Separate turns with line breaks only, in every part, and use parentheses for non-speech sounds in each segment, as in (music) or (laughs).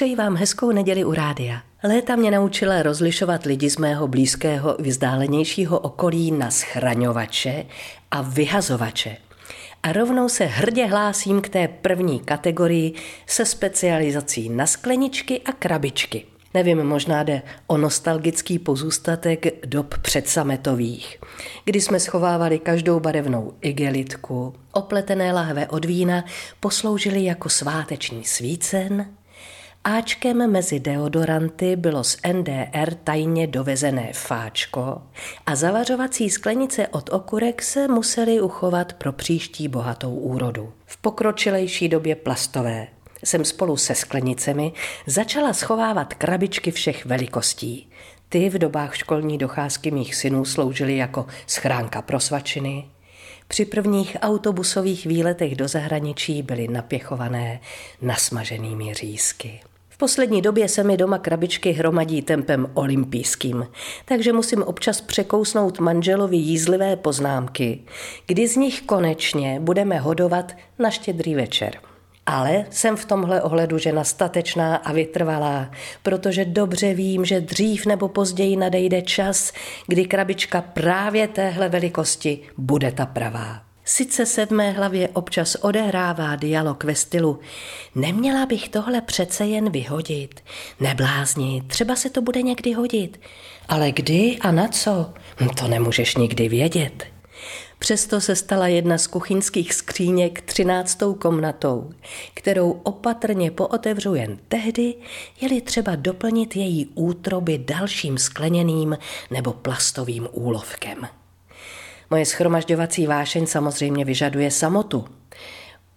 Přeji vám hezkou neděli u rádia. Léta mě naučila rozlišovat lidi z mého blízkého vzdálenějšího okolí na schraňovače a vyhazovače. A rovnou se hrdě hlásím k té první kategorii se specializací na skleničky a krabičky. Nevím, možná jde o nostalgický pozůstatek dob předsametových, kdy jsme schovávali každou barevnou igelitku, opletené lahve od vína posloužily jako sváteční svícen, Áčkem mezi deodoranty bylo z NDR tajně dovezené fáčko a zavařovací sklenice od okurek se museli uchovat pro příští bohatou úrodu. V pokročilejší době plastové jsem spolu se sklenicemi začala schovávat krabičky všech velikostí. Ty v dobách školní docházky mých synů sloužily jako schránka pro svačiny. Při prvních autobusových výletech do zahraničí byly napěchované nasmaženými řízky. V poslední době se mi doma krabičky hromadí tempem olympijským, takže musím občas překousnout manželovi jízlivé poznámky, kdy z nich konečně budeme hodovat na štědrý večer. Ale jsem v tomhle ohledu žena statečná a vytrvalá, protože dobře vím, že dřív nebo později nadejde čas, kdy krabička právě téhle velikosti bude ta pravá. Sice se v mé hlavě občas odehrává dialog ve stylu neměla bych tohle přece jen vyhodit. Neblázni, třeba se to bude někdy hodit. Ale kdy a na co? Hm, to nemůžeš nikdy vědět. Přesto se stala jedna z kuchyňských skříněk třináctou komnatou, kterou opatrně pootevřu jen tehdy, je-li třeba doplnit její útroby dalším skleněným nebo plastovým úlovkem. Moje schromažďovací vášeň samozřejmě vyžaduje samotu.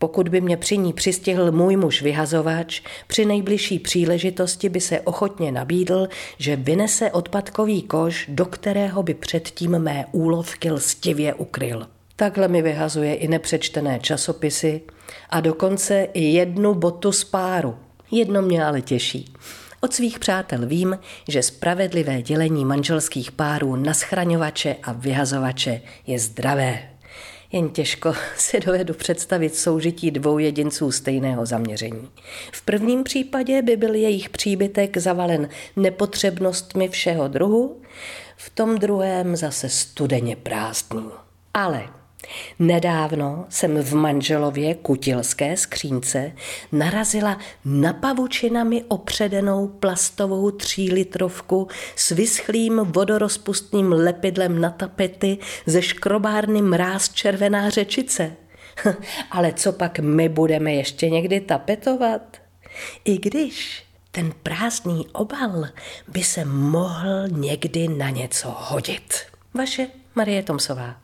Pokud by mě při ní přistihl můj muž vyhazovač, při nejbližší příležitosti by se ochotně nabídl, že vynese odpadkový koš, do kterého by předtím mé úlovky lstivě ukryl. Takhle mi vyhazuje i nepřečtené časopisy a dokonce i jednu botu z páru. Jedno mě ale těší. Od svých přátel vím, že spravedlivé dělení manželských párů na schraňovače a vyhazovače je zdravé. Jen těžko (laughs) si dovedu představit soužití dvou jedinců stejného zaměření. V prvním případě by byl jejich příbytek zavalen nepotřebnostmi všeho druhu, v tom druhém zase studeně prázdný. Ale Nedávno jsem v manželově kutilské skřínce narazila na pavučinami opředenou plastovou třílitrovku s vyschlým vodorozpustným lepidlem na tapety ze škrobárny mráz červená řečice. (laughs) Ale co pak my budeme ještě někdy tapetovat? I když ten prázdný obal by se mohl někdy na něco hodit. Vaše Marie Tomsová